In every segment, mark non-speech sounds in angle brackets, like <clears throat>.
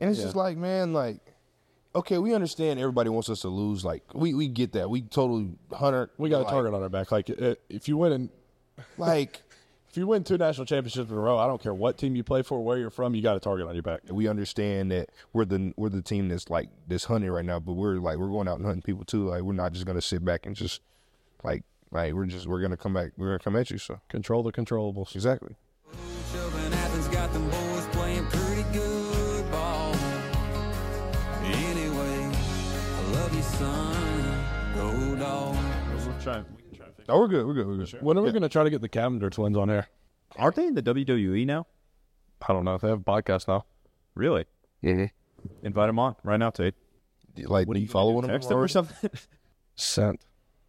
And it's Yeah. just like, man, like, okay, we understand everybody wants us to lose. Like, we we get that. We totally hundred. We got a target on our back. Like if you win in, <laughs> Like, if you win two national championships in a row, I don't care what team you play for, where you're from, you got a target on your back. we understand that we're the we're the team that's like this hunting right now, but we're like we're going out and hunting people too. Like, we're not just gonna sit back and just like like we're just we're gonna come back. We're gonna come at you. So Control the controllables. exactly. Oh, we're good. We're good. We're good. When are we going to try to get the Cavinder twins on air? Aren't they in the WWE now? I don't know. They have a podcast now. Really? Yeah. Invite them on right now, Tate. Like, do you follow one of them? Text them or something? <laughs> Sent.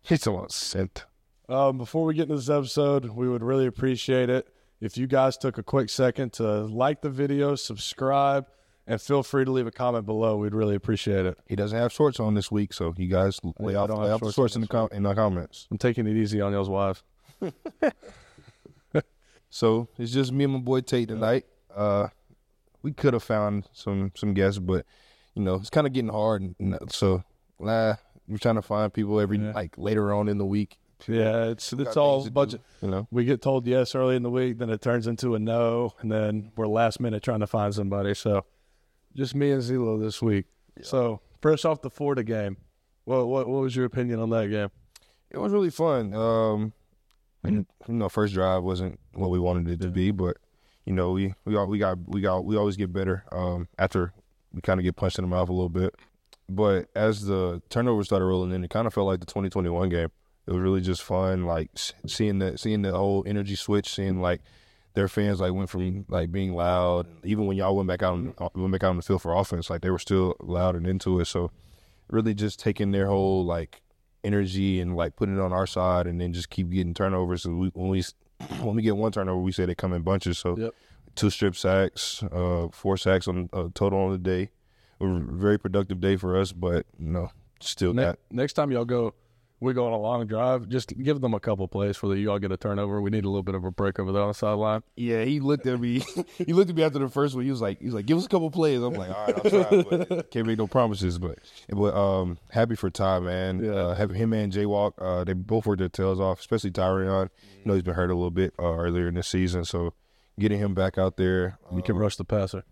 It's a lot sent. Um, before we get into this episode, we would really appreciate it if you guys took a quick second to like the video, subscribe, and feel free to leave a comment below. We'd really appreciate it. He doesn't have shorts on this week, so you guys lay I off, don't lay have off the shorts shorts in the com- in the comments. I'm taking it easy on y'all's wives. <laughs> So it's just me and my boy Tate tonight. Uh, we could have found some some guests, but you know it's kind of getting hard. And, and so nah, we're trying to find people every Yeah. like later on in the week. Yeah, it's Got it's all things to do, budget. you know. We get told yes early in the week, then it turns into a no, and then we're last minute trying to find somebody. So just me and ZLo this week. So fresh off the Florida game, what what what was your opinion on that game? It was really fun. Um, you know, first drive wasn't what we wanted it to be, but you know, we we all, we got we got we always get better. Um, after we kind of get punched in the mouth a little bit, but as the turnovers started rolling in, it kind of felt like the 2021 game. It was really just fun, like seeing the seeing the whole energy switch, seeing like their fans like went from like being loud, even when y'all went back out on, went back out on the field for offense, like they were still loud and into it. So really just taking their whole like energy and like putting it on our side, and then just keep getting turnovers. So we, when we <clears throat> when we get one turnover, we say they come in bunches. So Yep. two strip sacks, uh, four sacks on uh, total on the day. A very productive day for us, but know, still Ne- got next time y'all go, we go on a long drive. Just give them a couple plays for the you all get a turnover. We need a little bit of a break over there on the sideline. Yeah, he looked at me. <laughs> he looked at me after the first one. He was like, he was like, give us a couple plays. I'm like, all right, I'll try, but <laughs> can't make no promises. But but um, happy for Ty, man. Yeah. Uh, him and Jay Walk. Uh, they both worked their tails off, especially Tyrion. You know, he's been hurt a little bit uh, earlier in the season, so getting him back out there, You can rush the passer.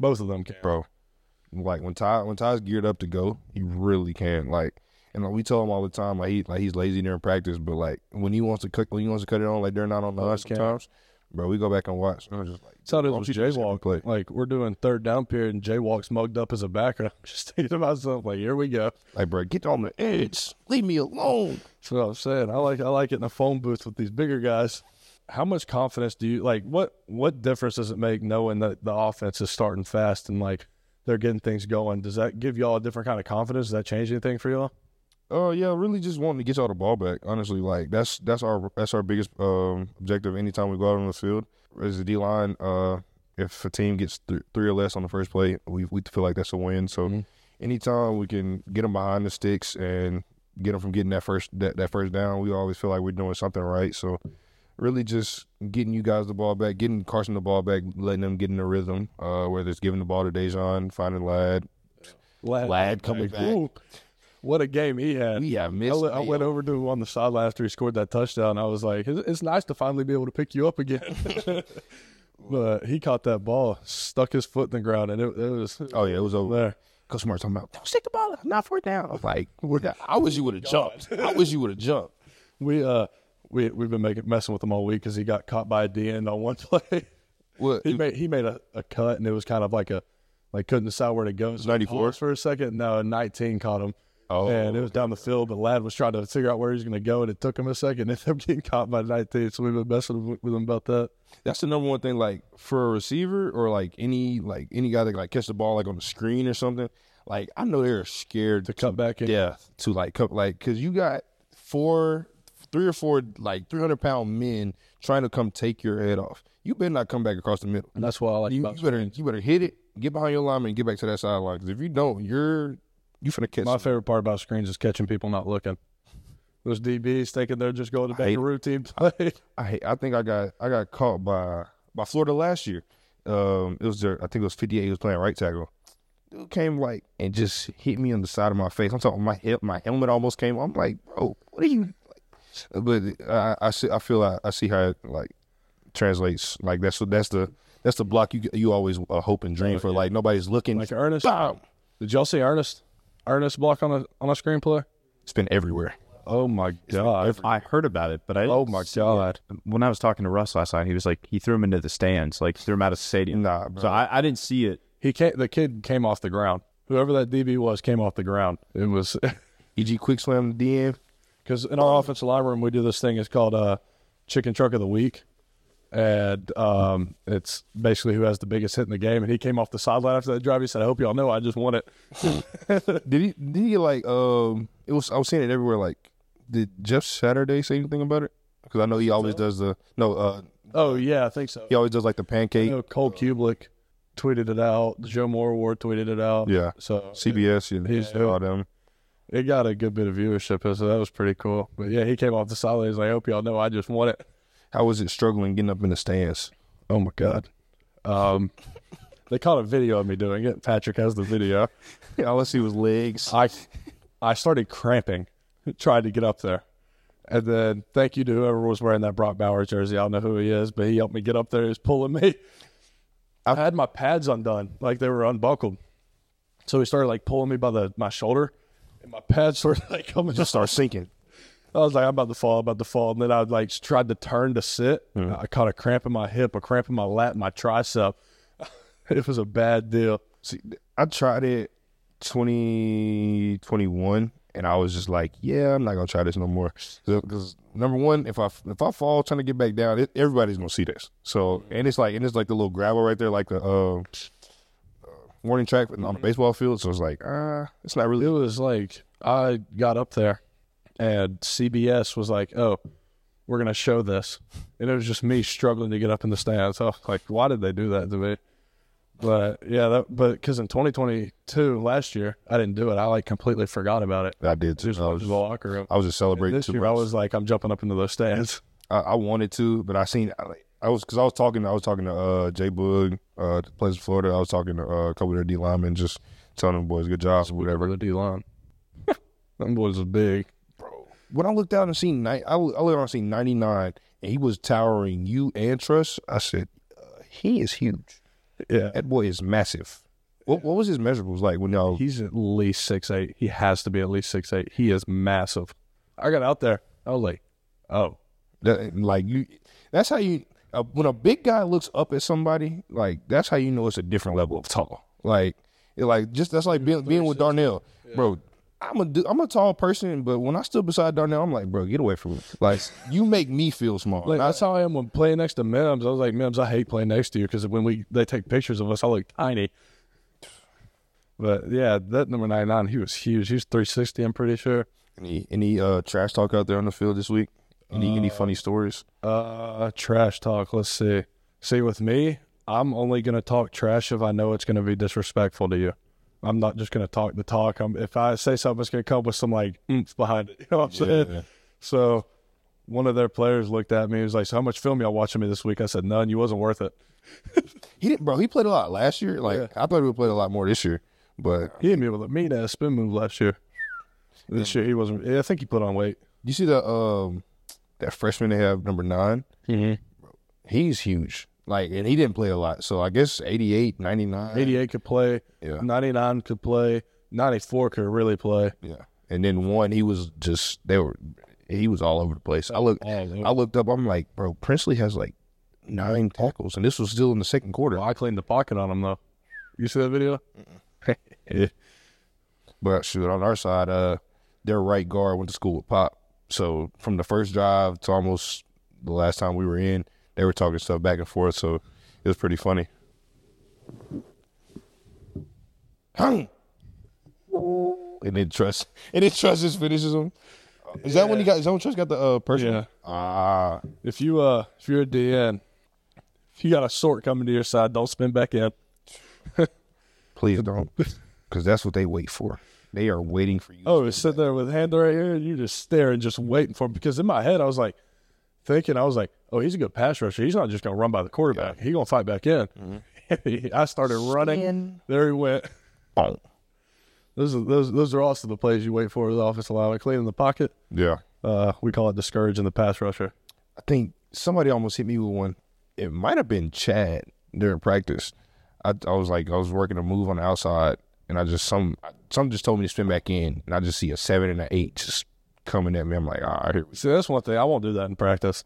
Both of them can. bro. Like when Ty when Ty's geared up to go, he really can. Like, and like, we tell him all the time, like he like he's lazy during practice, but like when he wants to cut when he wants to cut it on, like they're not on the us he can. sometimes. Bro, we go back and watch. And I'm just like, That's how it is I'll with teach you this every Jaywalk. play. Like we're doing third down period, and Jaywalk's mugged up as a backer. I'm <laughs> just thinking to myself, like, here we go. Like, bro, get on the edge. Leave me alone. That's what I'm saying. I like I like it in a phone booth with these bigger guys. How much confidence do you like? What what difference does it make knowing that the offense is starting fast and like they're getting things going? Does that give y'all a different kind of confidence? Does that change anything for y'all? Oh yeah, really just wanting to get y'all the ball back. Honestly, like that's that's our that's our biggest um, objective. Anytime we go out on the field, as the D line, uh, if a team gets th- three or less on the first play, we we feel like that's a win. So Mhm. anytime we can get them behind the sticks and get them from getting that first that, that first down, we always feel like we're doing something right. So really just getting you guys the ball back, getting Carson the ball back, letting them get in the rhythm. Uh, whether it's giving the ball to Daijun, finding Ladd, Ladd, Ladd coming back. Ooh, what a game he had. we have I, missed. li- I went over to him on the sideline after he scored that touchdown. I was like, it's, it's nice to finally be able to pick you up again. <laughs> but he caught that ball, stuck his foot in the ground, and it, it was Oh yeah, it was over. there. Coach Smart talking about, don't stick the ball, not fourth down. I'm like, I wish you would have jumped. I wish you would have jumped. We uh we we've been making messing with him all week because he got caught by a D end on one play. What? he made he made a, a cut and it was kind of like a like couldn't decide where to go. So he 94? for a second. No, nineteen caught him. Oh. and it was down the field, but Ladd was trying to figure out where he was going to go, and it took him a second. <laughs> Ended up getting caught by 19, so we've been messing with him about that. That's the number one thing. Like for a receiver or like any like any guy that like catch the ball like on the screen or something. Like I know they're scared To cut back in. death to like come like because you got four, three or four like three hundred pound men trying to come take your head off. You better not come back across the middle. And that's why I like You, you better you better hit it, get behind your lineman, and get back to that sideline. Because if you don't, you're you finna catch. My some- favorite part about screens is catching people not looking. Those DBs thinking they're just going to back hate a routine play. <laughs> I hate, I think I got I got caught by by Florida last year. Um, it was their I think it was 58. He was playing right tackle, dude came like and just hit me on the side of my face. I'm talking my hip, my helmet almost came. I'm like, bro, what are you? Like? But I, I see, I feel, I, I see how it like translates. Like that's that's the that's the block you you always uh, hope and dream for. Like nobody's looking. Like Earnest. Did y'all see Earnest? Earnest block on a on a screenplay? It's been everywhere. Oh my god! I heard about it, but I Oh my god! when I was talking to Russ last night, he was like he threw him into the stands, like threw him out of the stadium. Nah, bro. So I, I didn't see it. He came. The kid came off the ground. Whoever that DB was came off the ground. It was <laughs> EG quick slam DM. because in our offensive line room we do this thing. It's called uh, Chicken Truck of the Week, and um, it's basically who has the biggest hit in the game. And he came off the sideline after that drive. He said, "I hope y'all know I just won it." <laughs> Did he? Did he like? Um, it was. I was seeing it everywhere. Like, did Jeff Saturday say anything about it? Because I know he always does the no. Uh, Oh yeah, I think so. he always does like the pancake. know, Cole Cubelic tweeted it out. The Joe Moore Award tweeted it out. Yeah. So CBS, you know, He's all them. it got a good bit of viewership, so that was pretty cool. But yeah, he came off the sideline. He's like, I hope y'all know I just won it. How was it struggling getting up in the stands? Oh my god. Um, <laughs> they caught a video of me doing it. Patrick has the video. <laughs> All I see was legs. I I started cramping, <laughs> trying to get up there. And then thank you to whoever was wearing that Brock Bowers jersey. I don't know who he is, but he helped me get up there. He was pulling me. I had my pads undone, like they were unbuckled. So he started like pulling me by the my shoulder, and my pads started like coming. Just start sinking. I was like, I'm about to fall, I'm about to fall. And then I like tried to turn to sit. I caught a cramp in my hip, a cramp in my lat, my tricep. <laughs> it was a bad deal. See, I tried it 2021, and I was just like, yeah, I'm not gonna try this no more. Because number one, if I if I fall trying to get back down, it, everybody's gonna see this. So, and it's like, and it's like the little gravel right there, like the uh, uh, warning track on the baseball field. So it's like, ah, it's not really. It was like I got up there and CBS was like, "Oh, we're gonna show this," and it was just me struggling to get up in the stands. So like, why did they do that to me? But yeah, that, but because in 2022 last year I didn't do it. I like completely forgot about it. I did too. Just I was, the locker room. I was just celebrating This too year I was like, I'm jumping up into those stands. I, I wanted to, but I seen I, I was because I was talking. I was talking to uh, Jay Boog, uh, plays in Florida. I was talking to uh, a couple of their D linemen, just telling them boys good jobs or whatever. the D line. <laughs> Them boys are big. When I looked out and seen ni- I, look- I looked out and seen ninety nine, and he was towering you and Truss. I said, uh, he is huge. Yeah, That boy is massive. What what was his measurables like when y'all? he's at least six eight. He has to be at least six eight. He is massive. I got out there. I was like, oh, That, like you, that's how you. Uh, when a big guy looks up at somebody, like that's how you know it's a different level of tall. Like, it like just that's like being, being with Darnell, bro. I'm a I'm a tall person, but when I stood beside Darnell, I'm like, bro, get away from me. Like, you make me feel small. Like, I- that's how I am when playing next to Mims. I was like, Mims, I hate playing next to you because when we they take pictures of us, I look tiny. But yeah, that number ninety nine, he was huge. He was three sixty. I'm pretty sure. any any uh trash talk out there on the field this week? Any any funny stories? Uh, trash talk. Let's see. See, with me, I'm only gonna talk trash if I know it's gonna be disrespectful to you. I'm not just gonna talk the talk. I'm, if I say something, it's gonna come with some like oomph behind it. <laughs> You know what I'm saying? Yeah. So, one of their players looked at me. He was like, "So how much film y'all watching me this week?" I said, "None. You wasn't worth it." <laughs> He didn't, bro. He played a lot last year. Like I thought he would play a lot more this year, but He hit me with a mean ass spin move last year. This year he wasn't. I think he put on weight. you see the um that freshman they have number 9 Mm-hmm. He's huge. Like, and he didn't play a lot. So I guess 88, 99. 88 could play. Yeah. 99 could play. 94 could really play. Yeah. And then one, he was just, they were, he was all over the place. I looked. I looked up, I'm like, bro, Princely has like nine tackles. And this was still in the second quarter. Well, I cleaned the pocket on him though. You see that video? yeah. <laughs> But shoot, on our side, uh, their right guard went to school with Pop. So from the first drive to almost the last time we were in, they were talking stuff back and forth. So it was pretty funny. And then trust, and then trust just finishes him. Is that when he got? Is that when Truss got the uh, person? Yeah. Ah, If you uh if you're a DN, if you got a sort coming to your side, don't spin back in. <laughs> please don't, because that's what they wait for. They are waiting for you. Oh, it's sitting there with hand right here, and you just staring, just waiting for him. Because in my head, I was like, thinking, I was like, oh, he's a good pass rusher. He's not just gonna run by the quarterback. He's gonna fight back in. <laughs> I started running. There he went. Those are those those are also the plays you wait for the offensive line. Cleaning the pocket. Yeah. Uh, we call it discouraging the pass rusher. I think somebody almost hit me with one. It might have been Chad during practice. I, I was like, I was working a move on the outside, and I just some some just told me to spin back in, and I just see a seven and an eight just coming at me. I'm like, all right, See, that's one thing. I won't do that in practice.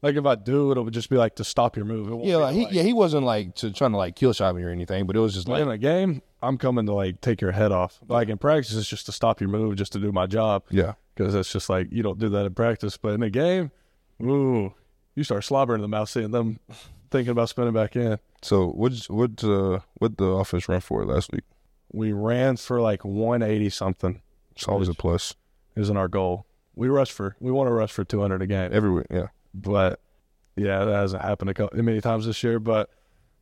Like if I do, it'll just be like to stop your move. It won't Yeah, like he, yeah, he wasn't like to, trying to like kill shot me or anything, but it was just Like like, in a game, I'm coming to like take your head off. Like in practice, it's just to stop your move, just to do my job. yeah, Because it's just like you don't do that in practice. But in a game, ooh, you start slobbering in the mouth, seeing them thinking about spinning back in. So what what uh what the offense run for last week? We ran for like 180 something. It's always a plus Isn't our goal? We rush for we want to rush for 200 a game. everywhere. Yeah, but yeah, that hasn't happened a couple, many times this year. But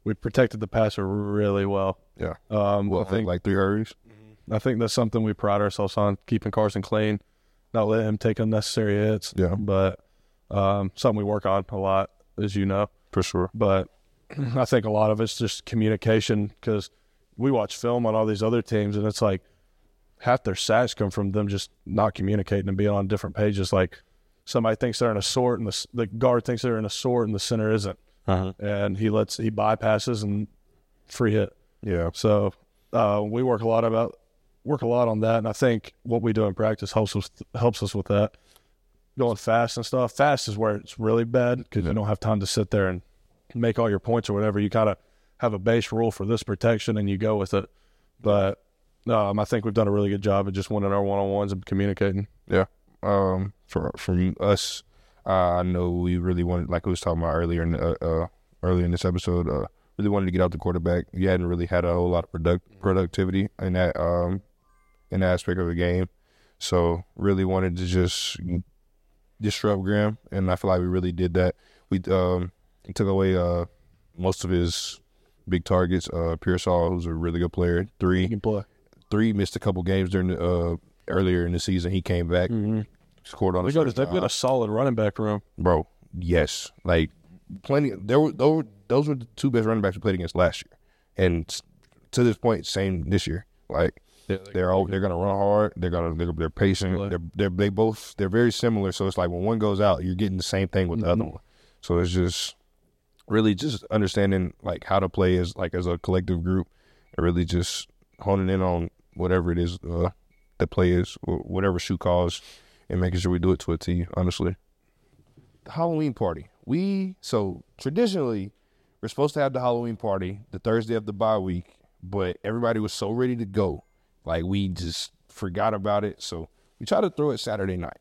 we protected the passer really well. yeah. Um, Well, I think like three hurries. I think that's something we pride ourselves on, keeping Carson clean, not letting him take unnecessary hits. Yeah. but um, something we work on a lot, as you know. For sure. But <clears throat> I think a lot of it's just communication because we watch film on all these other teams, and it's like half their sacks come from them just not communicating and being on different pages. Like somebody thinks they're in a sort, and the the guard thinks they're in a sort, and the center isn't, Uh-huh. and he lets he bypasses and free hit. Yeah, So uh, we work a lot about work a lot on that, and I think what we do in practice helps us helps us with that. Going fast and stuff. Fast is where it's really bad because you don't have time to sit there and make all your points or whatever. You kind of have a base rule for this protection and you go with it. But um, I think we've done a really good job of just winning our one on ones and communicating. yeah. Um, for from us, uh, I know we really wanted, like we was talking about earlier in uh, uh earlier in this episode, uh, really wanted to get out the quarterback. We hadn't really had a whole lot of product productivity in that um in that aspect of the game, so really wanted to just disrupt Graham, and I feel like we really did that. We um took away uh most of his big targets. Uh, Pearsall, who's a really good player, three can play. Three missed a couple games during the uh earlier in the season. He came back, Mm-hmm. scored on We got they've got a solid running back room. bro. Yes, like plenty. There were those were, those were the two best running backs we played against last year, and to this point, same this year. Like they're all they're gonna run hard. They're gonna they're, they're patient. Right. They're they're they both they're very similar. So it's like when one goes out, you're getting the same thing with the other Mhm. one. So it's just really just understanding like how to play as like as a collective group, and really just honing in on whatever it is uh, the play is, whatever Schu calls, and making sure we do it to a T. Honestly, the Halloween party. We so traditionally we're supposed to have the Halloween party the Thursday of the bye week, but everybody was so ready to go, like we just forgot about it. So we tried to throw it Saturday night.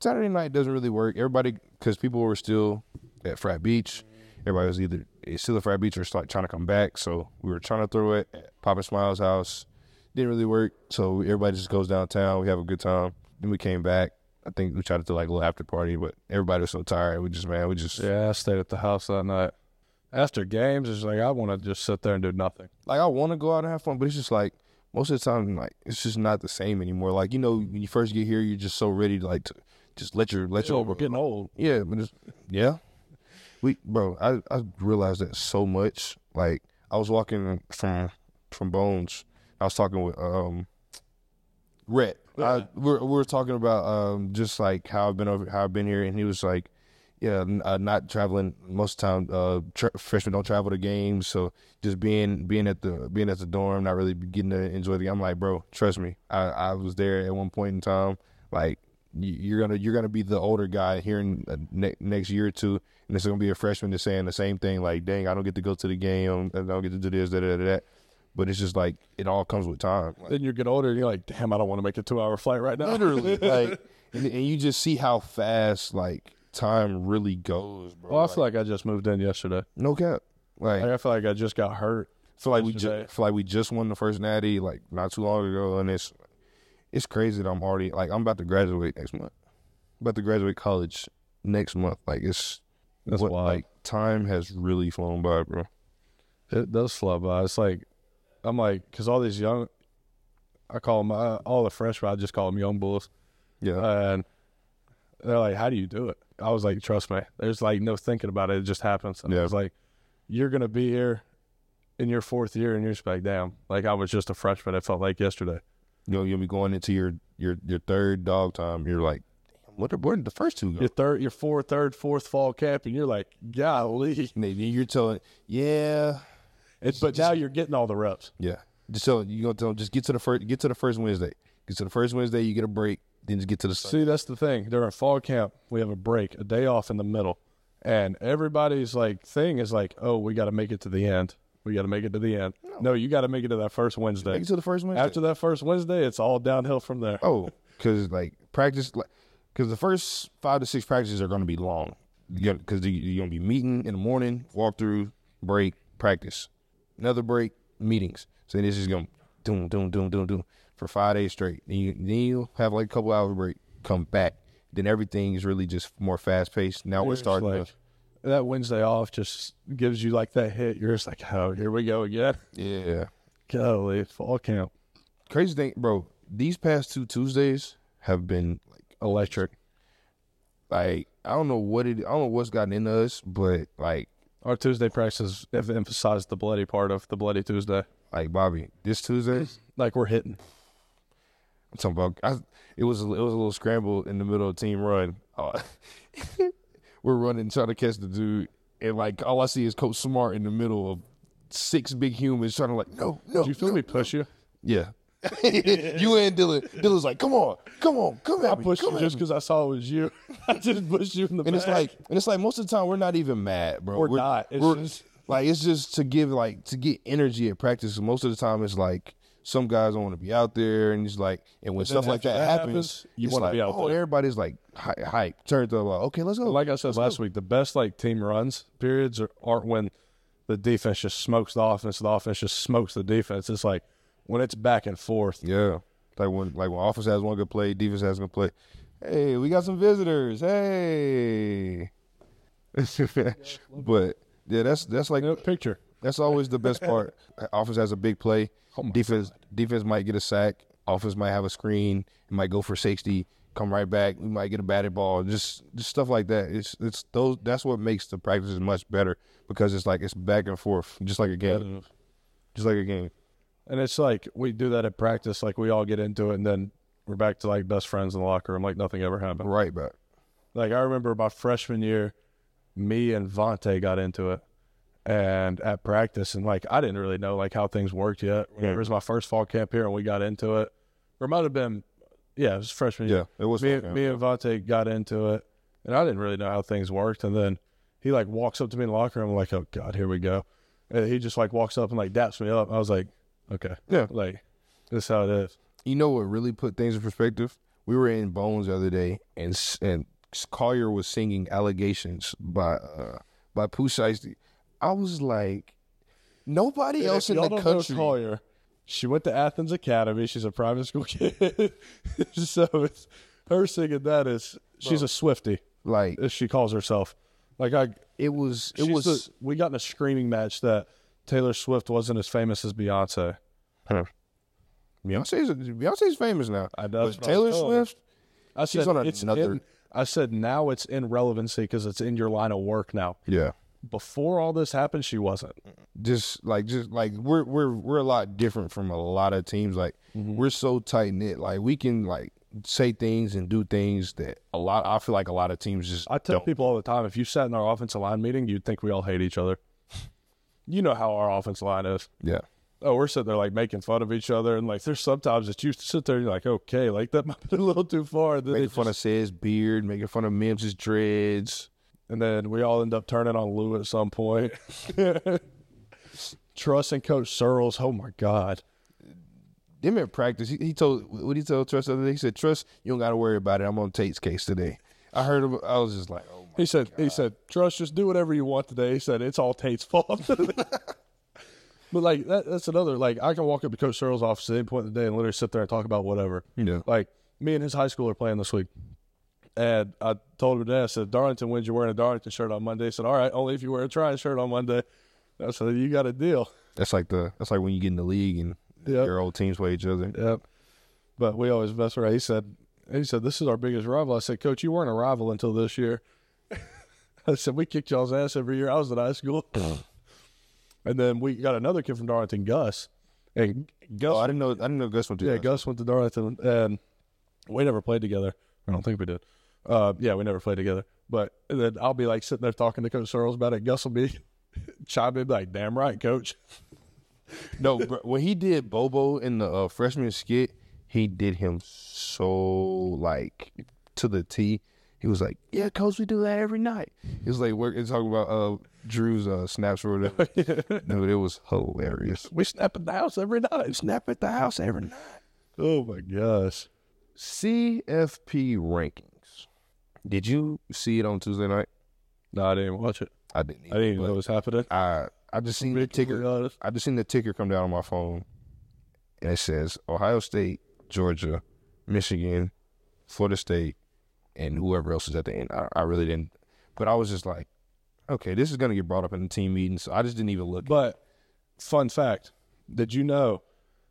Saturday night doesn't really work. Everybody, because people were still at Frat Beach. Everybody was either still at Frat Beach or like trying to come back. So we were trying to throw it at Papa Smiles' house. Didn't really work. So everybody just goes downtown. We have a good time. Then we came back. I think we tried to do like a little after party, but everybody was so tired. We just man, we just Yeah, I stayed at the house that night. After games, it's like I want to just sit there and do nothing. like I want to go out and have fun, but it's just like most of the time, like it's just not the same anymore. Like you know, when you first get here, you're just so ready to like to just let your let Yo, your we're getting old. Yeah, but it's, yeah, we bro. I I realized that so much. Like I was walking from from Bones. I was talking with um Rhett. I, we're we were talking about um just like how I've been over how I've been here, and he was like, yeah, uh, not traveling most of the time. Uh, tra- freshmen don't travel to games, so just being being at the being at the dorm, not really getting to enjoy the. I'm like, bro, trust me, I I was there at one point in time. Like you- you're gonna you're gonna be the older guy here in uh, ne- next year or two, and it's gonna be a freshman that's saying the same thing. Like, dang, I don't get to go to the game, I don't get to do this, that, that, that. But it's just like it all comes with time. Like, Then you get older and you're like, damn, I don't want to make a two hour flight right now. literally, <laughs> like, and, and you just see how fast like time really goes, bro. Well, I feel like I just moved in yesterday. no cap. Like, Like, I feel like I just got hurt. feel like we just feel like we just won the first natty like not too long ago, and it's it's crazy that I'm already like I'm about to graduate next month. about to graduate college next month. Like it's That's what, wild. like time has really flown by, bro. It does fly by. It's like I'm like because all these young, I call them uh, all the freshmen. I just call them young bulls, Yeah, and they're like, "How do you do it?" I was like, "Trust me, there's like no thinking about it. It just happens." And Yeah. I was like, "You're gonna be here in your fourth year, and you're just like, damn, like I was just a freshman. It felt like yesterday. You know, you'll be going into your your your third dog time. You're like, what? Where did the first two go? Your third, your fourth, third, fourth fall camp, and you're like, golly. And you're telling, yeah, It's, but now you're getting all the reps. yeah. Just tell you gonna tell them, just get to the first get to the first Wednesday. Get to the first Wednesday, you get a break. Then just get to the Sunday. See, that's the thing. During fall camp, we have a break, a day off in the middle, and everybody's like thing is like, oh, we got to make it to the end. We got to make it to the end. No, you got to make it to that first Wednesday. Make it to the first Wednesday. After that first Wednesday, it's all downhill from there. Oh, because like practice, because the first five to six practices are going to be long. Because you're going to be meeting in the morning, walk through, break, practice, another break, meetings. So this is going doom, doom, doom, doom, doom for five days straight. Then you then you'll have like a couple hours break, come back. Then everything is really just more fast paced. Now we're starting. like to, that Wednesday off just gives you like that hit. You're just like, oh, here we go again. <laughs> yeah, Golly, fall camp, crazy thing, bro. These past two Tuesdays have been like electric. like I don't know what it. I don't know what's gotten into us, but like Our Tuesday practices have emphasized the bloody part of the bloody Tuesday. like Bobby, this Tuesday. Like we're hitting. I'm talking about. I, it was a, it was a little scramble in the middle of team run. Uh, <laughs> we're running trying to catch the dude, and like all I see is Coach Smart in the middle of six big humans trying to like no no. Did you feel no, me push you? Yeah. <laughs> you and Dylan. Dylan's like, come on, come on, come I at me, pushed come you just because I saw it was you. <laughs> I just pushed you in the And it's like, and it's like most of the time we're not even mad, bro. We're not. It's we're- just- like it's just to give like to get energy at practice. Most of the time, it's like some guys don't want to be out there, and it's like, and when stuff like that, that happens, happens, you wanna like, be out oh, there. everybody's like hy- hype, turned up, like, okay, let's go. like I said last week, the best like team runs periods are, aren't when the defense just smokes the offense, the offense just smokes the defense. It's like when it's back and forth. yeah, like when like when offense has one good play, defense has one good play. Hey, we got some visitors. Hey, <laughs> but yeah, that's that's like know, picture. That's always the best part. <laughs> Offense has a big play. Oh defense defense might get a sack. Offense might have a screen. It might go for sixty. Come right back. We might get a batted ball. Just just stuff like that. It's it's those. That's what makes the practices much better because it's like it's back and forth, just like a game. Just like a game. And it's like we do that at practice, like we all get into it, and then we're back to like best friends in the locker room, like nothing ever happened. Right back. Like I remember my freshman year, me and Vontae got into it, and at practice, and like I didn't really know like how things worked yet. It was my first fall camp here, and we got into it. Or it might have been, yeah, it was freshman year. Yeah, it was. me, me and Vontae got into it, and I didn't really know how things worked. And then he like walks up to me in the locker room, I'm like, oh god, here we go. And he just like walks up and like daps me up. I was like, okay, Yeah. like that's how it is. You know what really put things in perspective? We were in Bones the other day, and and Collier was singing "Allegations" by uh, by Pooh Shiesty. I was like, nobody else in the country. Collier, she went to Athens Academy. She's a private school <laughs> kid, <laughs> so it's her singing that is she's a Swifty, Like as she calls herself. Like I, it was, it was. the- we got in a screaming match that Taylor Swift wasn't as famous as Beyonce. Beyonce's Beyonce's famous now. I know, But that's what I Taylor was telling her. Swift, I She's said on it's another- in- I said now it's in relevancy because it's in your line of work now. yeah, Before all this happened, she wasn't. just like just like we're we're we're a lot different from a lot of teams. Like Mm-hmm. we're so tight knit. Like we can like say things and do things that a lot. I feel like a lot of teams just I tell don't. people all the time, if you sat in our offensive line meeting, you'd think we all hate each other. You know how our offensive line is. Yeah, Oh, we're sitting there like making fun of each other, and like there's sometimes that you sit there and you're like, okay, like that might be a little too far. And then, making fun of just- Say's beard, making fun of Mims' dreads. and then we all end up turning on Lou at some point. <laughs> Truss and Coach Searels, oh my God. Them at practice, he, he told what he told Truss the other day. He said, "Truss, you don't got to worry about it. I'm on Tate's case today." I heard him. I was just like, "Oh my." He said, he said, Truss, just do whatever you want today. He said, it's all Tate's fault. <laughs> but like that, that's another, like I can walk up to Coach Searels' office at any point in the day and literally sit there and talk about whatever. You know, Like me and his high school are playing this week. And I told him today, I said, Darlington wins, you're wearing a Darlington shirt on Monday. He said, All right, only if you wear a Tryon shirt on Monday. I said, You got a deal. that's like the that's like when you get in the league and Yep. your old teams play each other. Yep. But we always mess around. He said, he said, this is our biggest rival. I said, Coach, you weren't a rival until this year. <laughs> I said, we kicked y'all's ass every year I was in high school. <laughs> And then we got another kid from Darlington, Gus. And Gus Oh, I didn't know. I didn't know Gus went to. Yeah, Gus went to Darlington, and we never played together. I don't think we did. Uh, yeah, we never played together. But then I'll be like sitting there talking to Coach Searels about it. Gus will be <laughs> chime in like, "Damn right, Coach." No, bro, when he did Bobo in the uh, freshman skit, he did him so like to the T. He was like, "Yeah, coach, we do that every night." He was like, "We're talking about uh, Drew's uh, snaps or whatever." <laughs> Dude, it was hilarious. We snap at the house every night. Snap at the house every night. Oh my gosh! CFP rankings. Did you see it on Tuesday night? No, I didn't watch it. I didn't. I didn't even know it was happening. I I just seen the ticker. honest. I just seen the ticker come down on my phone, and it says Ohio State, Georgia, Michigan, Florida State, and whoever else is at the end. I, I really didn't, but I was just like, okay, this is gonna get brought up in the team meeting, so I just didn't even look. But fun fact: Did you know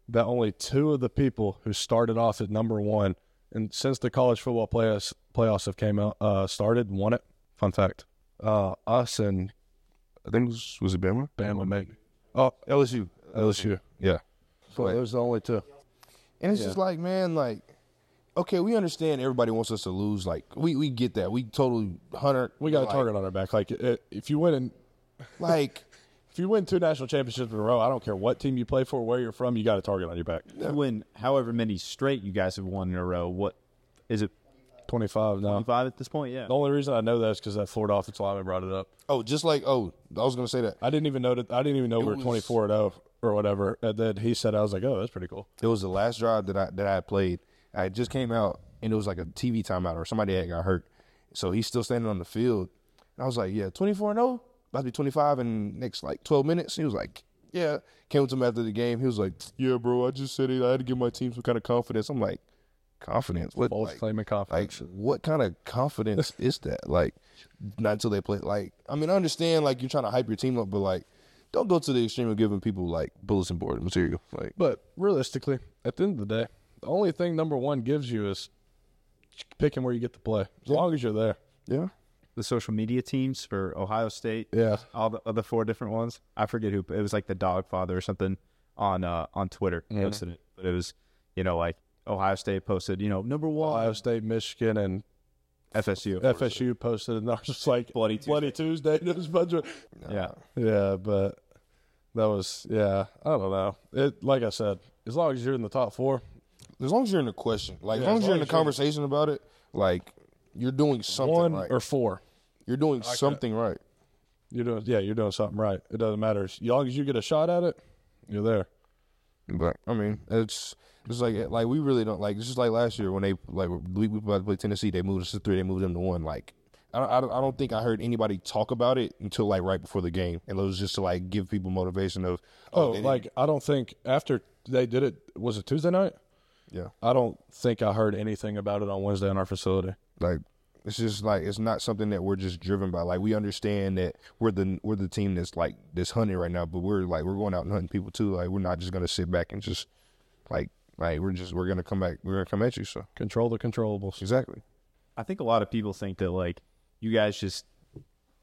that only two of the people who started off at number one, and since the college football playoffs playoffs have came out uh, started, won it? Fun fact: uh, us and I think it was was it Bama? Bama maybe. Oh, LSU. LSU. Yeah, So Right. those are the only two. and it's Yeah. just like, man, like. Okay, we understand everybody wants us to lose. Like we, we get that. We totally hundred. We got a like, target on our back. Like if you win in, <laughs> Like if you win two national championships in a row, I don't care what team you play for, where you're from, you got a target on your back. You win however many straight you guys have won in a row. What is it? Twenty five now. Five at this point? Yeah. The only reason I know that is because that Florida offensive lineman brought it up. oh, just like oh, I was gonna say that. I didn't even know that. I didn't even know we were was- twenty four and zero or whatever. And then he said, I was like, oh, that's pretty cool. It was the last drive that I that I had played. I just came out and it was like a TV timeout or somebody had got hurt. So he's still standing on the field. And I was like, Yeah, twenty four and 0, about to be twenty five in next like twelve minutes. He was like, Yeah. Came to him after the game. He was like, Yeah, bro, I just said it. I had to give my team some kind of confidence. I'm like, confidence? What False like, claiming like confidence. what kind of confidence <laughs> is that? Like not until they play like I mean I understand like you're trying to hype your team up, but like don't go to the extreme of giving people like bulletin board material. Like but realistically, at the end of the day, the only thing number one gives you is picking where you get to play. As long as you're there. yeah. the social media teams for Ohio State. Yeah. all the other four different ones. I forget who it was, like the Dog Father or something on uh, on Twitter posted it, but it was you know like Ohio State posted you know number one Ohio State, Michigan, and FSU. of course. FSU posted, and I was just like, Bloody Bloody Tuesday. It was a bunch of- Yeah, Yeah, but that was, yeah, I don't know. It Like I said, as long as you're in the top four, As long as you're in the question, like as long as as you're in the conversation about it, like you're doing something one right. or four, you're doing something right. you're doing, yeah, you're doing something right. It doesn't matter. As long as you get a shot at it, you're there. But I mean, it's it's like like we really don't like. It's just like last year when they like we we about to play Tennessee, they moved us to three, they moved them to one. Like I don't, I don't think I heard anybody talk about it until like right before the game, and it was just to like give people motivation of Oh, oh they didn't- like I don't think after they did it, was it Tuesday night? Yeah, I don't think I heard anything about it on Wednesday in our facility. like it's just like it's not something that we're just driven by. Like we understand that we're the we're the team that's like this hunting right now, but we're like we're going out and hunting people too. Like we're not just gonna sit back and just like like we're just we're gonna come back. We're gonna come at you. So Control the controllables. exactly. I think a lot of people think that like you guys just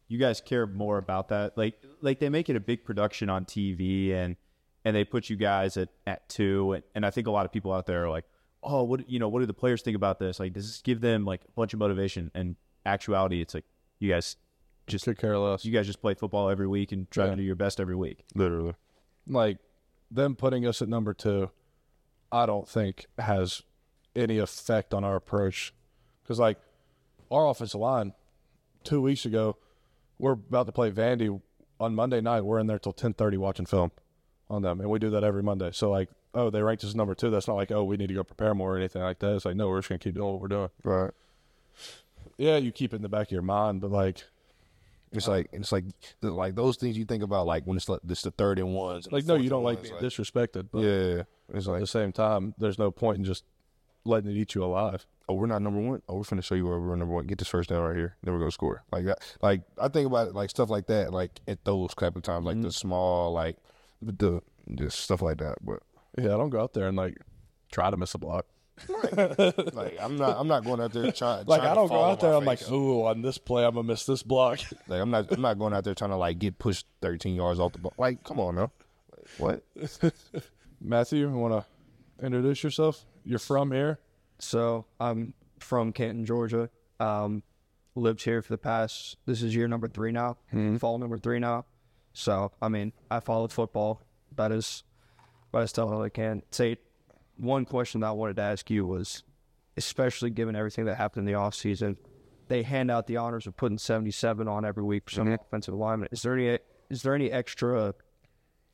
you guys care more about that. Like like they make it a big production on TV and and they put you guys at at two and, and I think a lot of people out there are like, oh, what you know, what do the players think about this? Like, does this give them like a bunch of motivation? And actuality, it's like you guys just Could care less. you guys just play football every week and try Yeah. to do your best every week. Literally. like them putting us at number two, I don't think has any effect on our approach. Because like our offensive line, two weeks ago, we're about to play Vandy on Monday night. We're in there till ten thirty watching film on them, and we do that every Monday. So like, oh, they ranked us number two. That's not like oh, we need to go prepare more or anything like that. It's like no, we're just gonna keep doing what we're doing. Right. Yeah, you keep it in the back of your mind, but like, It's like it's like the, like those things you think about like when it's like this the third and ones. and like no, you don't like being disrespected. But yeah, it's like at the same time, there's no point in just letting it eat you alive. oh we're not number one. Oh we're finna show you where we're number one. Get this first down right here. Then we're gonna score like that. Like I think about it like stuff like that. Like at those type of times, like Mm-hmm. the small like the just stuff like that. But Yeah, I don't go out there and like try to miss a block. like I'm not I'm not going out there trying. <laughs> Like trying I don't go out there. I'm like, ooh, on this play, I'm gonna miss this block. <laughs> Like I'm not I'm not going out there trying to like get pushed 13 yards off the ball. Like come on now. Like, what? <laughs> Matthew, you want to introduce yourself? You're from here. So I'm from Canton, Georgia. Um, lived here for the past. This is year number three now. Fall number three now. So I mean, I followed football. That is, about as tell I can. Say, one question that I wanted to ask you was, especially given everything that happened in the off season, they hand out the honors of putting 77 on every week for some offensive alignment. Is there any is there any extra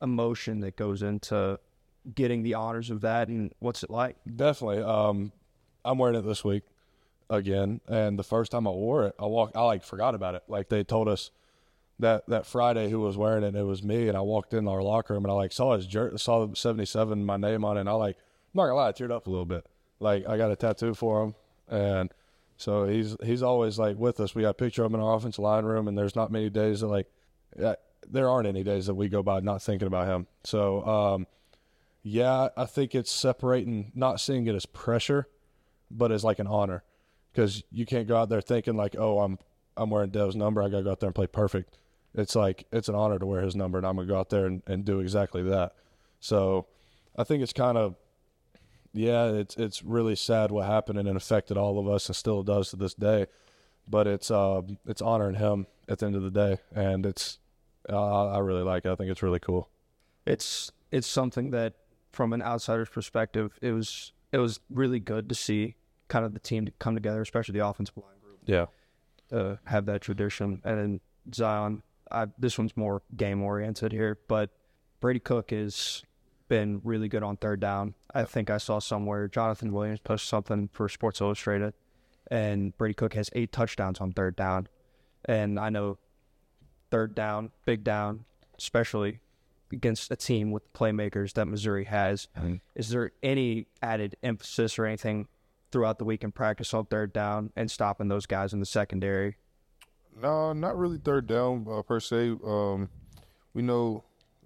emotion that goes into getting the honors of that, and what's it like? Definitely. Um, I'm wearing it this week again, and the first time I wore it, I walked. I like forgot about it. Like they told us that that Friday who was wearing it, and it was me. And I walked in our locker room, and I like saw his jer- saw the 77, my name on it. And I like, I'm not gonna lie, I teared up a little bit. Like I got a tattoo for him, and so he's he's always like with us. We got a picture of him in our offensive line room, and there's not many days that like uh, there aren't any days that we go by not thinking about him. So um, yeah, I think it's separating, not seeing it as pressure, but as like an honor, because you can't go out there thinking like, oh, I'm I'm wearing Dev's number. I gotta go out there and play perfect. It's like it's an honor to wear his number, and I'm gonna go out there and, and do exactly that. So I think it's kind of yeah, it's it's really sad what happened and it affected all of us and still does to this day. But it's um it's honoring him at the end of the day, and it's uh, I really like it. I think it's really cool. it's it's something that from an outsider's perspective it was it was really good to see kind of the team to come together especially the offensive line group Yeah. uh, have that tradition and then zion I, this one's more game oriented here but brady cook has been really good on third down i think i saw somewhere jonathan williams posted something for sports illustrated and brady cook has eight touchdowns on third down and i know third down, big down, especially against a team with playmakers that Missouri has. Mm-hmm. Is there any added emphasis or anything throughout the week in practice on third down and stopping those guys in the secondary? No, not really third down uh, per se. Um, we know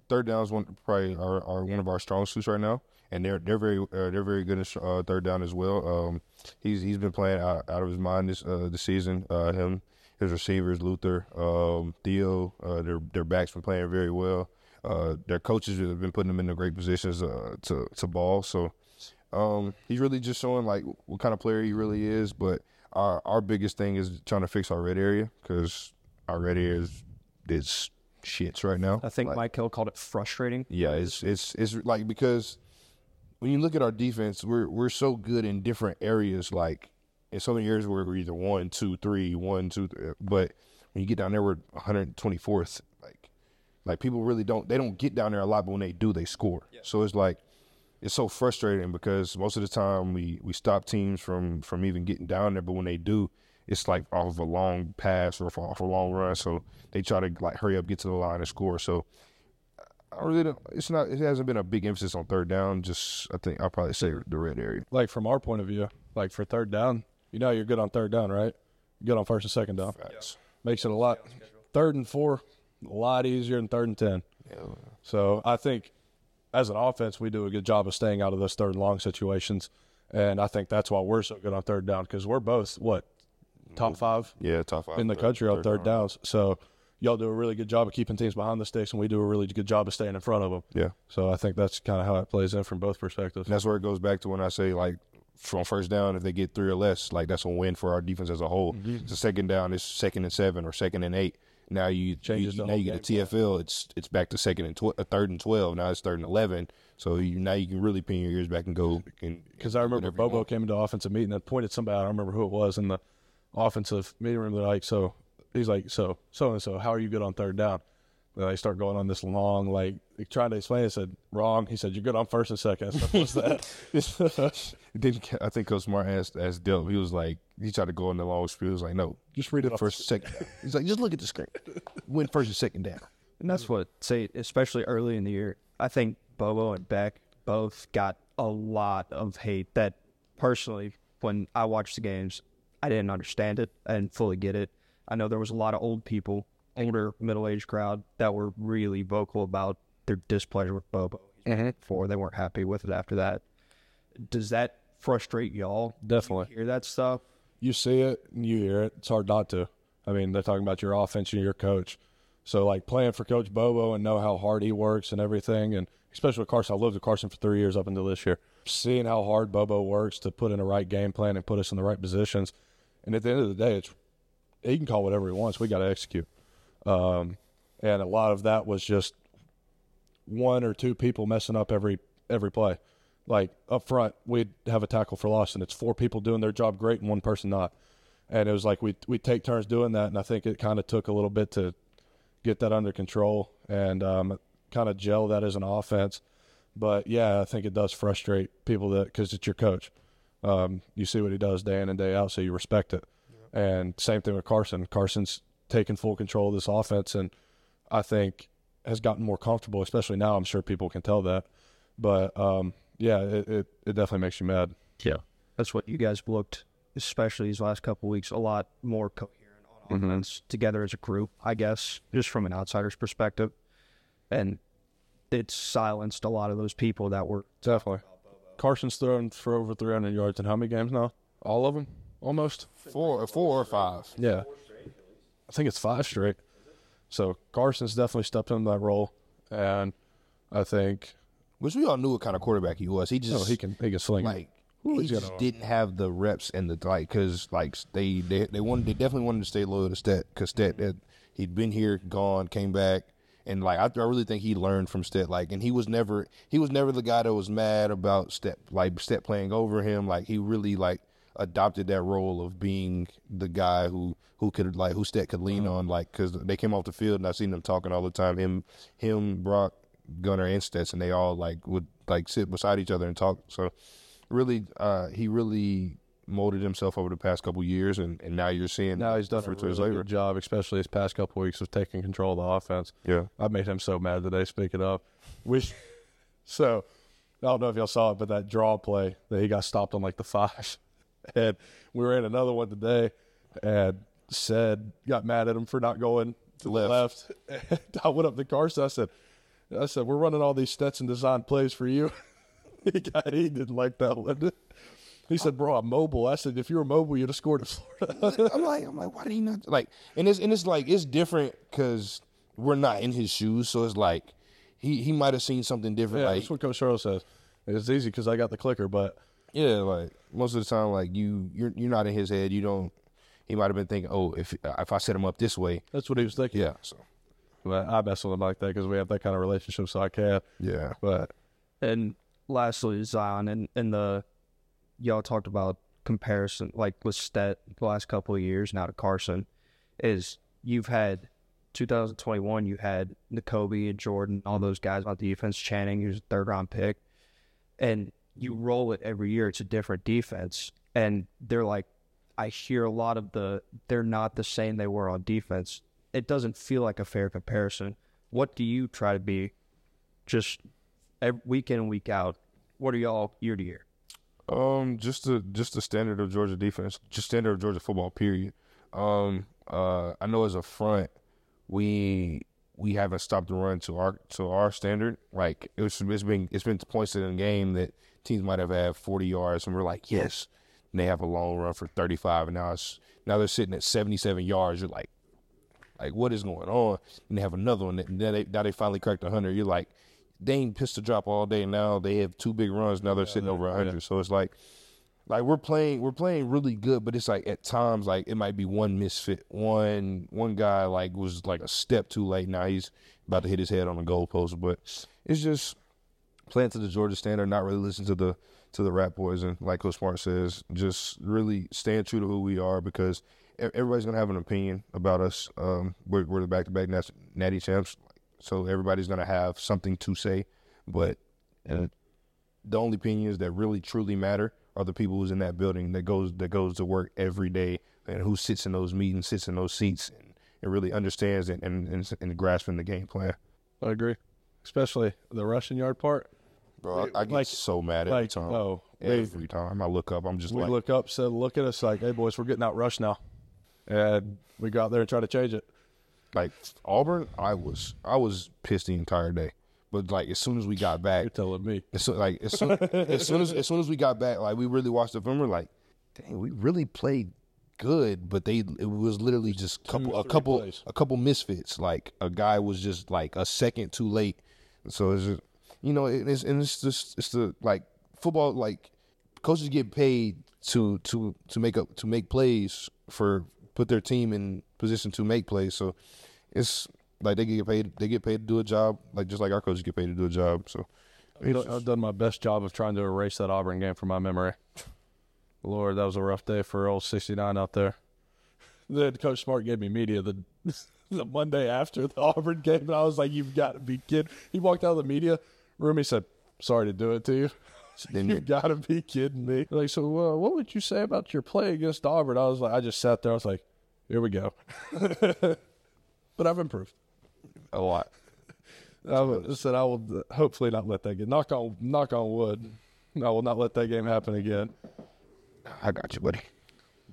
third down is one probably our, our one of our strong suits right now, and they're they're very uh, they're very good at uh, third down as well. Um, he's he's been playing out, out of his mind this uh, season. Uh, him, his receivers, Luther, um, Theo, uh, their their backs been playing very well. Uh, their coaches have been putting them in great positions to to ball. So um, he's really just showing like what kind of player he really is. But our our biggest thing is trying to fix our red area because our red area is is shits right now. I think Like, Mike Hill called it frustrating. yeah, it's it's it's like because when you look at our defense, we're we're so good in different areas. Like in so many areas where we're either one, two, three, one, two, three. Uh, but when you get down there, we're 124th. Like like people really don't they don't get down there a lot, but when they do, they score. So it's like it's so frustrating because most of the time we we stop teams from from even getting down there, but when they do, it's like off of a long pass or off a long run. So they try to like hurry up, get to the line and score. So I really don't. It's not. It hasn't been a big emphasis on third down. Just I think I'll probably say the red area. Like from our point of view, like for third down, you know you're good on third down, right? You're good on first and second down. Facts. Makes it a lot third and four, a lot easier than third and ten. Yeah. So I think as an offense, we do a good job of staying out of those third and long situations, and I think that's why we're so good on third down because we're both what top five Yeah, top five in the country on third down. downs. So y'all do a really good job of keeping teams behind the sticks, and we do a really good job of staying in front of them. Yeah, So I think that's kind of how it plays in from both perspectives. and that's where it goes back to when I say like from first down, if they get three or less, like that's a win for our defense as a whole. Mm-hmm. It's a second down, it's second and seven or second and eight. Now you Changes you, now you get a TFL. It's it's back to second and tw- uh, third and twelve. Now it's third and eleven. So you now you can really pin your ears back and go. Because I remember Bobo came into offensive meeting and pointed somebody out. I don't remember who it was in the offensive meeting room. They're like, so he's like, so so and so, how are you good on third down? And I start going on this long, like trying to explain. I said wrong. He said you're good on first and second. <laughs> What's that? <laughs> Then I think Coach Smart asked asked Dell. He was like, he tried to go on the long spiel. He was like, no, Just read it off. first, second. He's like, just look at the screen. Win first and second down. And that's what say, especially early in the year. I think Bobo and Beck both got a lot of hate. That personally, when I watched the games, I didn't understand it. I didn't fully get it. I know there was a lot of old people, older middle aged crowd that were really vocal about their displeasure with Bobo. Mm-hmm. Before they weren't happy with it after that. Does that frustrate y'all? Definitely. You hear that stuff? You see it and you hear it. It's hard not to. I mean, they're talking about your offense and your coach. So, like playing for Coach Bobo and know how hard he works and everything, and especially with Carson, I lived with Carson for three years up until this year. Seeing how hard Bobo works to put in the right game plan and put us in the right positions, and at the end of the day, it's he can call whatever he wants. We got to execute, um, and a lot of that was just one or two people messing up every every play. Like up front, we'd have a tackle for loss, and it's four people doing their job great and one person not. And it was like we we take turns doing that, and I think it kind of took a little bit to get that under control and um, kind of gel that as an offense. But yeah, I think it does frustrate people that because it's your coach. Um, you see what he does day in and day out, so you respect it. And same thing with Carson. Carson's taken full control of this offense, and I think has gotten more comfortable, especially now. I'm sure people can tell that. But um, yeah, it, it, it definitely makes you mad. Yeah. That's what you guys looked, especially these last couple weeks, a lot more coherent on mm-hmm. offense together as a group, I guess, just from an outsider's perspective. And it's silenced a lot of those people that were Definitely. Carson's thrown for over 300 yards in how many games now? All of them, almost. Four, four or five. Yeah, I think it's five straight. So Carson's definitely stepped into that role, and I think Which we all knew what kind of quarterback he was. He just oh, he can he can sling. like Ooh, he just didn't have the reps and the like because like they they they wanted they definitely wanted to stay loyal to Stet because Stet had, he'd been here, gone, came back, and like I, I really think he learned from Stet. Like, and he was never he was never the guy that was mad about Stet like Stet playing over him. Like he really like adopted that role of being the guy who who could like who Stet could lean uh-huh. on. Like because they came off the field and I seen them talking all the time. Him him Brock Gunner and they all like would like sit beside each other and talk. So really, uh, he really molded himself over the past couple years, and, and now you're seeing now he's done a really his labor. job, especially his past couple weeks of taking control of the offense. Yeah, I made him so mad today. Speaking of, which, so I don't know if y'all saw it, but that draw play that he got stopped on like the five, <laughs> and we were in another one today, and said got mad at him for not going to the Left. left. <laughs> And I went up to Carson. I said, I said, we're running all these Stetson design plays for you. <laughs> he got he didn't like that one. He said, "Bro, I'm mobile." I said, "If you were mobile, you'd have scored at Florida." I'm like, I'm like, why did he not like? And it's and it's like it's different because we're not in his shoes, so it's like he he might have seen something different. yeah, like that's what Coach Charles says. It's easy because I got the clicker, but yeah, like most of the time, like you you're you're not in his head. You don't. He might have been thinking, oh, if if I set him up this way, that's what he was thinking. yeah. So But I mess with him like that because we have that kind of relationship, so I can. yeah, But And lastly, Zion and, and the y'all talked about comparison, like with Stet the last couple of years now to Carson, is you've had 2021, you had Nakobe and Jordan, all those guys on defense. Channing, who's a third round pick, and you roll it every year. It's a different defense, and they're like, I hear a lot of the they're not the same they were on defense. It doesn't feel like a fair comparison. What do you try to be? Just every, week in and week out. What are y'all year to year? Um, just the just the standard of Georgia defense, just standard of Georgia football. Period. Um, uh, I know as a front, we we haven't stopped the run to our to our standard. Like it was, it's been it's been points in the game that teams might have had forty yards, and we're like, yes. And they have a long run for thirty five, and now it's now they're sitting at seventy seven yards. You're like, like what is going on? And they have another one, and then they, now they finally cracked hundred. You're like, they ain't pistol drop all day. Now they have two big runs. Now they're sitting over hundred. So it's like, like we're playing, we're playing really good, but it's like at times like it might be one misfit, one one guy like was like a step too late. Now he's about to hit his head on the goalpost, but it's just playing to the Georgia standard, not really listening to the to the rap boys, and like Coach Smart says, just really staying true to who we are because everybody's gonna have an opinion about us. Um, we're, we're the back to back natty champs, so everybody's gonna have something to say, but uh, the only opinions that really truly matter are the people who's in that building that goes that goes to work every day and who sits in those meetings, sits in those seats, and, and really understands and, and and and grasping the game plan. I agree, especially the rushing yard part. Bro, I, I get Like- so mad every Like, time. oh, every time I look up, I'm just we like, look up, said, "Look at us!" Like, "Hey, boys, we're getting out rushed now," and we go out there and try to change it. like Auburn. I was I was pissed the entire day But like as soon as we got back, You're telling me. as soon, like as soon, as soon as as soon as we got back, like we really watched the film. We're like, dang, we really played good, but they it was literally just couple a couple plays. a couple misfits. Like a guy was just like a second too late. So it's just you know it- it's and it's just it's the like football like coaches get paid to to to make up to make plays for put their team in position to make plays. So it's like they get paid they get paid to do a job like just like our coaches get paid to do a job. So You know, I've done my best job of trying to erase that Auburn game from my memory. Lord, that was a rough day for old 69 out there. <laughs> Then Coach Smart gave me media the <laughs> the Monday after the Auburn game, and I was like, "You've got to be kidding!" He walked out of the media room. He said, "Sorry to do it to you." then <laughs> You got to be kidding me! Like, so uh, what would you say about your play against Auburn? I was like, I just sat there. I was like, "Here we go," <laughs> but I've improved. a lot. I would- said I will uh, hopefully not let that get knock on knock on wood. I will not let that game happen again. I got you, buddy.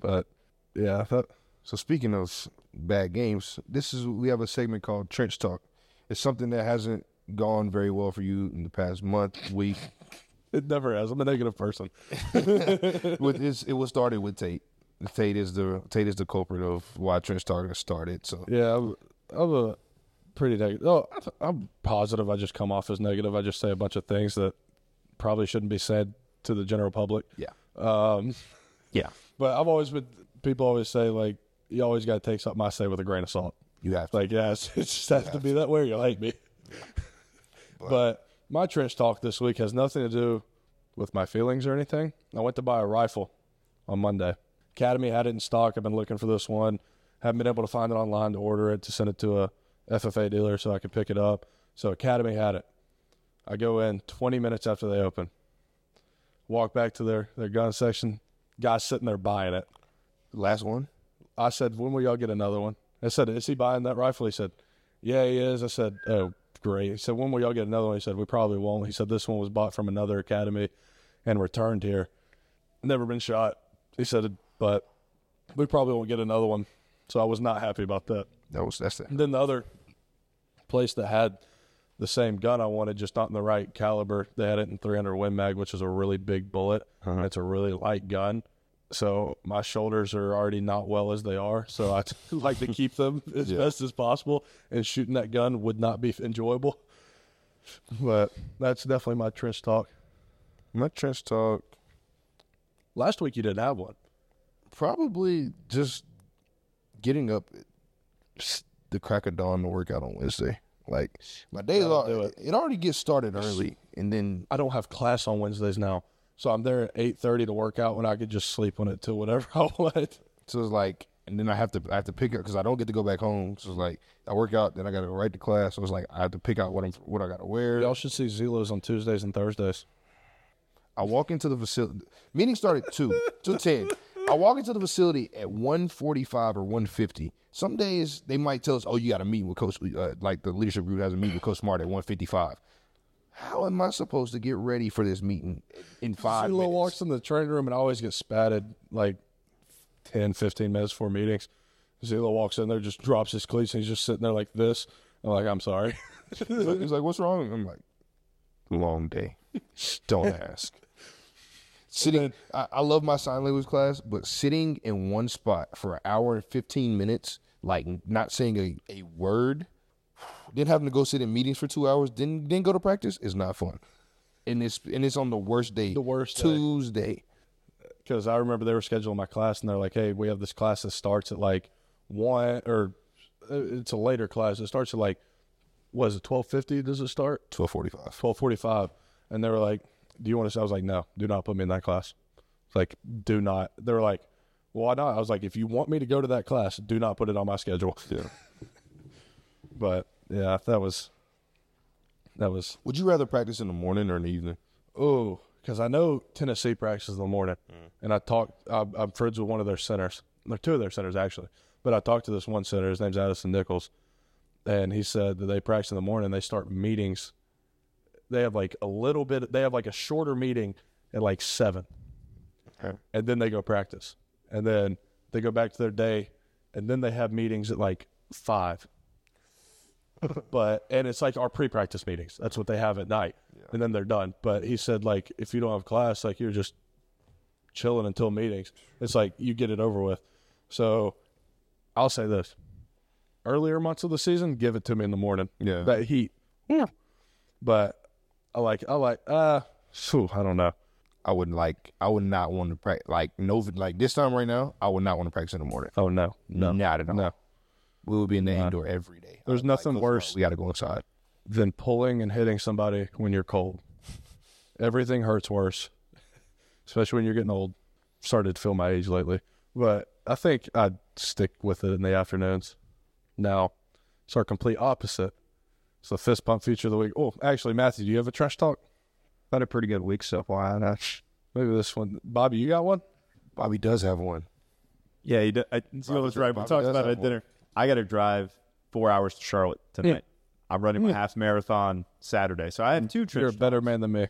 But yeah, that, So speaking of those bad games, this is we have a segment called Trench Talk. It's something that hasn't gone very well for you in the past month, week. <laughs> it never has. I'm a negative person. <laughs> with this, it was started with Tate. Tate is the Tate is the culprit of why Trench Talk started. So Yeah, I'm, I'm a pretty negative. Oh, I'm positive. I just come off as negative. I just say a bunch of things that probably shouldn't be said to the general public. yeah, Um, yeah, but I've always been. People always say like you always got to take something I say with a grain of salt. you have to. Like, yeah, <laughs> it's, it just has to be that way or you'll hate me. <laughs> But my trench talk this week has nothing to do with my feelings or anything. I went to buy a rifle on Monday. Academy had it in stock. I've been looking for this one. Haven't been able to find it online to order it to send it to a FFL dealer so I could pick it up. So Academy had it. I go in 20 minutes after they open. Walk back to their, their gun section. Guy sitting there buying it. Last one. I said, "When will y'all get another one?" I said, "Is he buying that rifle?" He said, "Yeah, he is." I said, "Oh, great." He said, "When will y'all get another one?" He said, "We probably won't." He said, "This one was bought from another academy and returned here. Never been shot." He said, "But we probably won't get another one." So I was not happy about that. That was that's it. And then the other place that had the same gun I wanted, just not in the right caliber, they had it in 300 Win Mag, which is a really big bullet. Uh-huh. It's a really light gun. So my shoulders are already not well as they are. So I <laughs> like to keep them as Yeah. best as possible. And shooting that gun would not be enjoyable. But that's definitely my trench talk. My Trench Talk Last week you didn't have one. Probably just getting up the crack of dawn to work out on Wednesday. Like my days are it. it already gets started early, and then I don't have class on Wednesdays now. So I'm there at 8.30 to work out when I could just sleep on it till whatever <laughs> I want. So it's like, and then I have to I have to pick up because I don't get to go back home. So it's like I work out, then I got to go right to class. So it's like I have to pick out what I'm what I got to wear. Y'all should see ZLo's on Tuesdays and Thursdays. I walk into the facility. Meeting started at two two ten. I walk into the facility at one forty five or one fifty. Some days they might tell us, "Oh, you got a meeting with Coach." Uh, like the leadership group has a meeting with Coach Smart at one fifty five. How am I supposed to get ready for this meeting in five ZLo minutes? walks in the training room and always gets spatted like 10, 15 minutes before meetings. ZLo walks in there, just drops his cleats, and he's just sitting there like this. I'm like, I'm sorry. He's like, "What's wrong?" I'm like, "Long day. Don't <laughs> ask." Sitting, I, I love my sign language class, but sitting in one spot for an hour and fifteen minutes, like not saying a, a word, then having to go sit in meetings for two hours, then then go to practice is not fun. And it's and it's on the worst day, The worst day. Tuesday. Because I remember they were scheduling my class, and they're like, hey, we have this class that starts at like 1, or uh, it's a later class. It starts at like, what is it, 1250 does it start? Twelve forty five. 1245 and they were like do you want to i was like no do not put me in that class. It's like do not. They were like well, why not? I was like if you want me to go to that class do not put it on my schedule. <laughs> Yeah. but yeah that was that was Would you rather practice in the morning or in the evening? oh because i know tennessee practices in the morning mm. and i talked I'm, I'm friends with one of their centers they're two of their centers actually but i talked to this one center his name's addison nichols and he said that they practice in the morning they start meetings they have like a little bit they have like a shorter meeting at like seven Okay. and then they go practice and then they go back to their day and then they have meetings at like five <laughs> but and it's like our pre-practice meetings. That's what they have at night, and then they're done. But he said like if you don't have class, like you're just chilling until meetings. It's like you get it over with. So I'll say this: earlier months of the season, give it to me in the morning. Yeah. that heat. Yeah, but I like I like uh, phew, I don't know. I wouldn't like I would not want to practice like no like this time right now. I would not want to practice in the morning. Oh no, no, not at all. no. We would be in the indoor every day. There's nothing "Coach, worse." We got to go inside. than pulling and hitting somebody when you're cold. <laughs> Everything hurts worse, especially when you're getting old. Started to feel my age lately, but I think I'd stick with it in the afternoons. Now, it's our complete opposite. It's the fist pump feature of the week. Oh, actually, Matthew, do you have a trash talk? Had a pretty good week so far. and, <laughs> uh, Maybe this one, Bobby. You got one? Bobby does have one. Yeah, he did. I, ZLo was right. We talked about it have at dinner. I got to drive four hours to Charlotte tonight. I'm running my half marathon Saturday, so I have two You're a better man than me.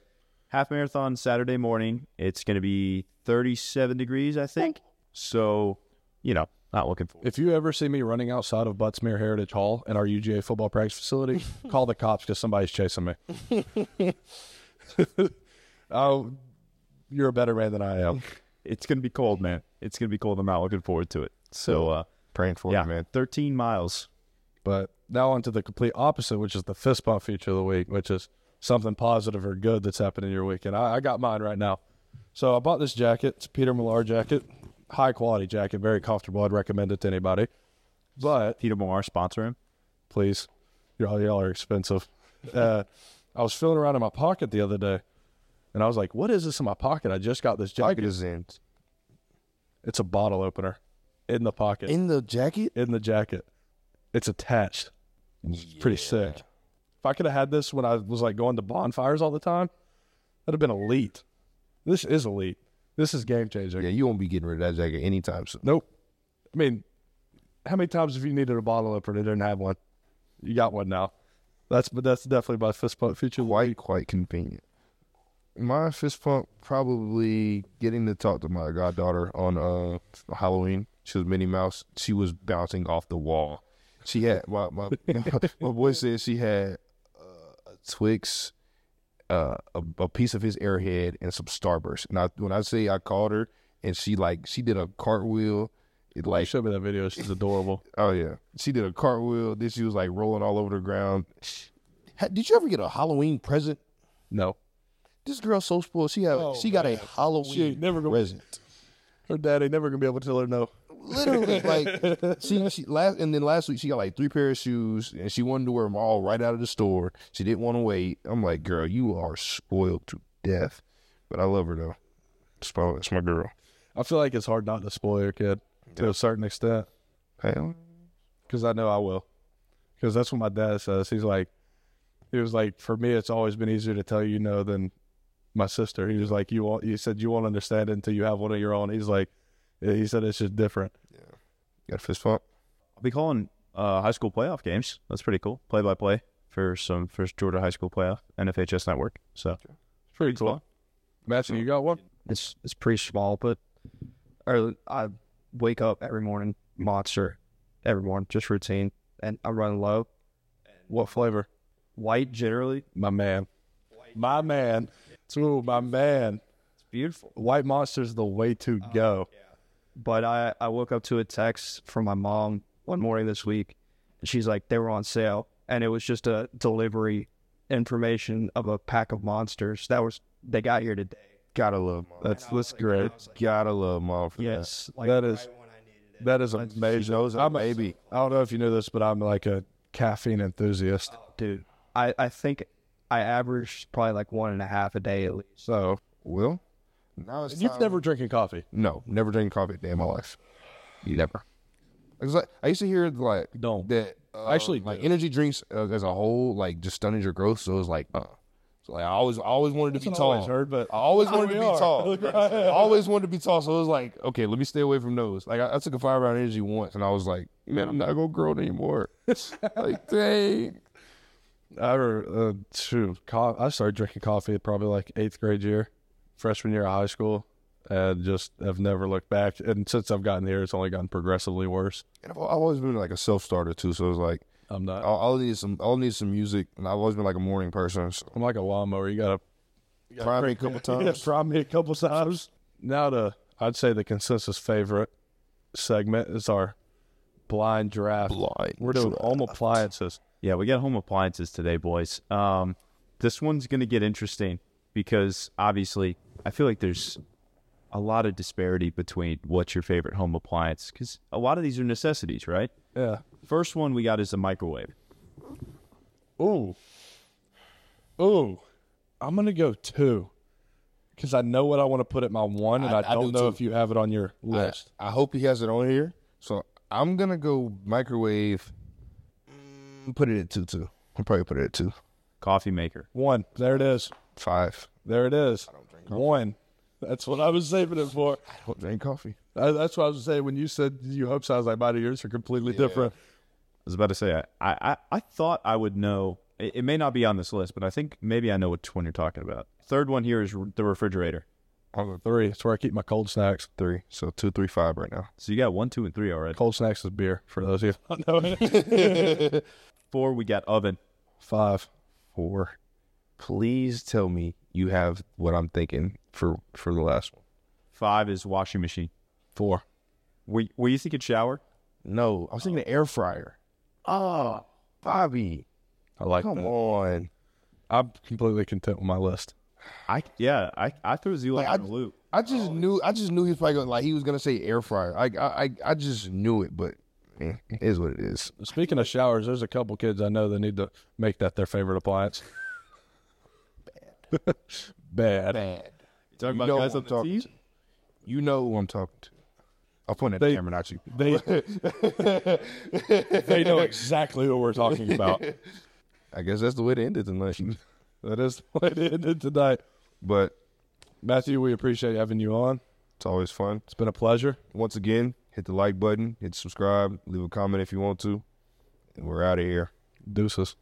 half marathon Saturday morning. It's going to be 37 degrees, I think. So, you know, not looking forward. If you ever see me running outside of Butts-Mehre Heritage Hall in our UGA football practice facility, <laughs> call the cops because somebody's chasing me. <laughs> oh, you're a better man than I am. <laughs> It's going to be cold, man. It's going to be cold. I'm not looking forward to it. So, uh, Praying for yeah, you, man. 13 miles. But now on to the complete opposite, which is the fist bump feature of the week, which is something positive or good that's happened in your week. And I, I got mine right now. So I bought this jacket. It's a Peter Millar jacket, high quality jacket, very comfortable. I'd recommend it to anybody. But Peter Moore sponsor him. please, y'all, y'all are expensive. Uh, I was feeling around in my pocket the other day, and I was like, "What is this in my pocket?" I just got this Pocket jacket. is in. It's a bottle opener in the pocket, In the jacket? in the jacket. It's attached. It's pretty sick. If I could have had this when I was like going to bonfires all the time, that'd have been elite. This is elite. This is game changing. Yeah, you won't be getting rid of that jacket anytime soon. Nope. I mean, how many times have you needed a bottle opener and didn't have one? You got one now. That's but that's definitely my fist pump feature. Quite, quite convenient. My fist pump probably getting to talk to my goddaughter on uh Halloween. She was Minnie Mouse. She was bouncing off the wall. She had my my <laughs> my boy said she had uh, a Twix, uh, a, a piece of his Airhead, and some Starburst. And I, when I say I called her, and she like she did a cartwheel. It Like, like show me that video. She's adorable. <laughs> Oh yeah, she did a cartwheel. Then she was like rolling all over the ground. Ha- Did you ever get a Halloween present? No, This girl's so spoiled. She have she got a Halloween She ain't never gonna- present. her dad ain't never gonna be able to tell her no. Literally, <laughs> like she she last and then last week she got like three pair of shoes and she wanted to wear them all right out of the store. She didn't want to wait. I'm like, girl, you are spoiled to death. But I love her though. Spoiled. It's my girl. I feel like it's hard not to spoil your kid to a certain extent Hell, because I know I will. Because that's what my dad says. He's like, he was like, for me, it's always been easier to tell you no than my sister. He was like, you won't. He said you won't understand it until you have one of your own. He's like, he said it's just different. got a fist pump. I'll be calling uh, high school playoff games. That's pretty cool. Play by play for some first Georgia high school playoff NFHS network. So It's pretty cool. Matthew, you got one? it's it's pretty small, but or I wake up every morning, monster, every morning, just routine, and I'm running low. What flavor? White generally, My man. My man. Ooh, my man. it's beautiful. White Monster's the way to go. But I I woke up to a text from my mom one morning this week, and she's like they were on sale, and it was just a delivery information of a pack of monsters that was they got here today. Gotta love mom. That's that's great. Gotta love mom for Yes, like that is that is amazing. She knows I'm a baby. I don't know if you knew this, but I'm like a caffeine enthusiast. Oh, dude. I I think I average probably like one and a half a day at least. So Will. Now it's you've time- never drinking coffee. No, never drinking coffee a day in my life. Never. It's like I used to hear like Don't. that. Uh, Actually, like do. energy drinks uh, as a whole, like just stunted your growth. So it was like, uh, so like I always, I always wanted to be tall. always heard, but I always <laughs> wanted to be are. tall. Look, <laughs> I always wanted to be tall. So it was like, okay, let me stay away from those. Like I, I took a five-hour Energy once, and I was like, man, I'm not gonna grow anymore. <laughs> like, dang. I remember, uh, shoot, co- I started drinking coffee probably like eighth grade year, freshman year of high school, and just have never looked back. And since I've gotten here, it's only gotten progressively worse. And I've, I've always been like a self starter too. So it was like, I'm not. I'll, I'll need some. I'll need some music, and I've always been like a morning person. So I'm like a lawnmower. You gotta, you gotta Prime me a crank- couple <laughs> Yeah, times. prime me a couple times. Now to, I'd say the consensus favorite segment is our blind draft. Blind We're doing home appliances. Yeah, we got home appliances today, boys. Um, this one's going to get interesting because obviously I feel like there's a lot of disparity between what's your favorite home appliance because a lot of these are necessities, right? Yeah. First one we got is a microwave. Ooh. Ooh. I'm gonna go two. Because I know what I want to put at my one, and I, I- I don't do know too. if you have it on your list. I hope he has it on here. So I'm gonna go microwave. mm, Put it at two two. I'll probably put it at two. Coffee maker. One. There it is. Five. There it is. One. That's what I was saving it for. I don't drink coffee. I, that's what I was saying when you said you hope so. I was like, mine and yours are completely different. I was about to say I I, I thought I would know. It, it may not be on this list, but I think maybe I know which one you're talking about. Third one here is re- the refrigerator. Go Three. It's where I keep my cold snacks. three. So two, three, five right now. So you got one, two, and three already. Cold snacks is beer for those of you who don't know it. <laughs> Four, we got oven. Five. Four. Please tell me you have what I'm thinking for for the last one. Five is washing machine. Four. Were, were you thinking shower? No, I was thinking the air fryer. Oh, Bobby, I like come that. on. I'm completely content with my list. I yeah, I I threw ZLo Like, in I- the loop. I just knew. I just knew he was probably gonna, like he was gonna say air fryer. I I I, I just knew it, but it is what it is. Speaking of showers, there's a couple kids I know that need to make that their favorite appliance. <laughs> Bad. Bad. Bad. talking You about know guys who on I'm the talking team? to. You know who I'm talking to. I'll point at They- the camera, not you. They <laughs> they know exactly who we're talking about. I guess that's the way to end it, unless <laughs> you. That is the way it ended tonight. But Matthew, we appreciate having you on. it's always fun. It's been a pleasure. Once again, hit the like button, hit subscribe, leave a comment if you want to, and we're out of here. Deuces.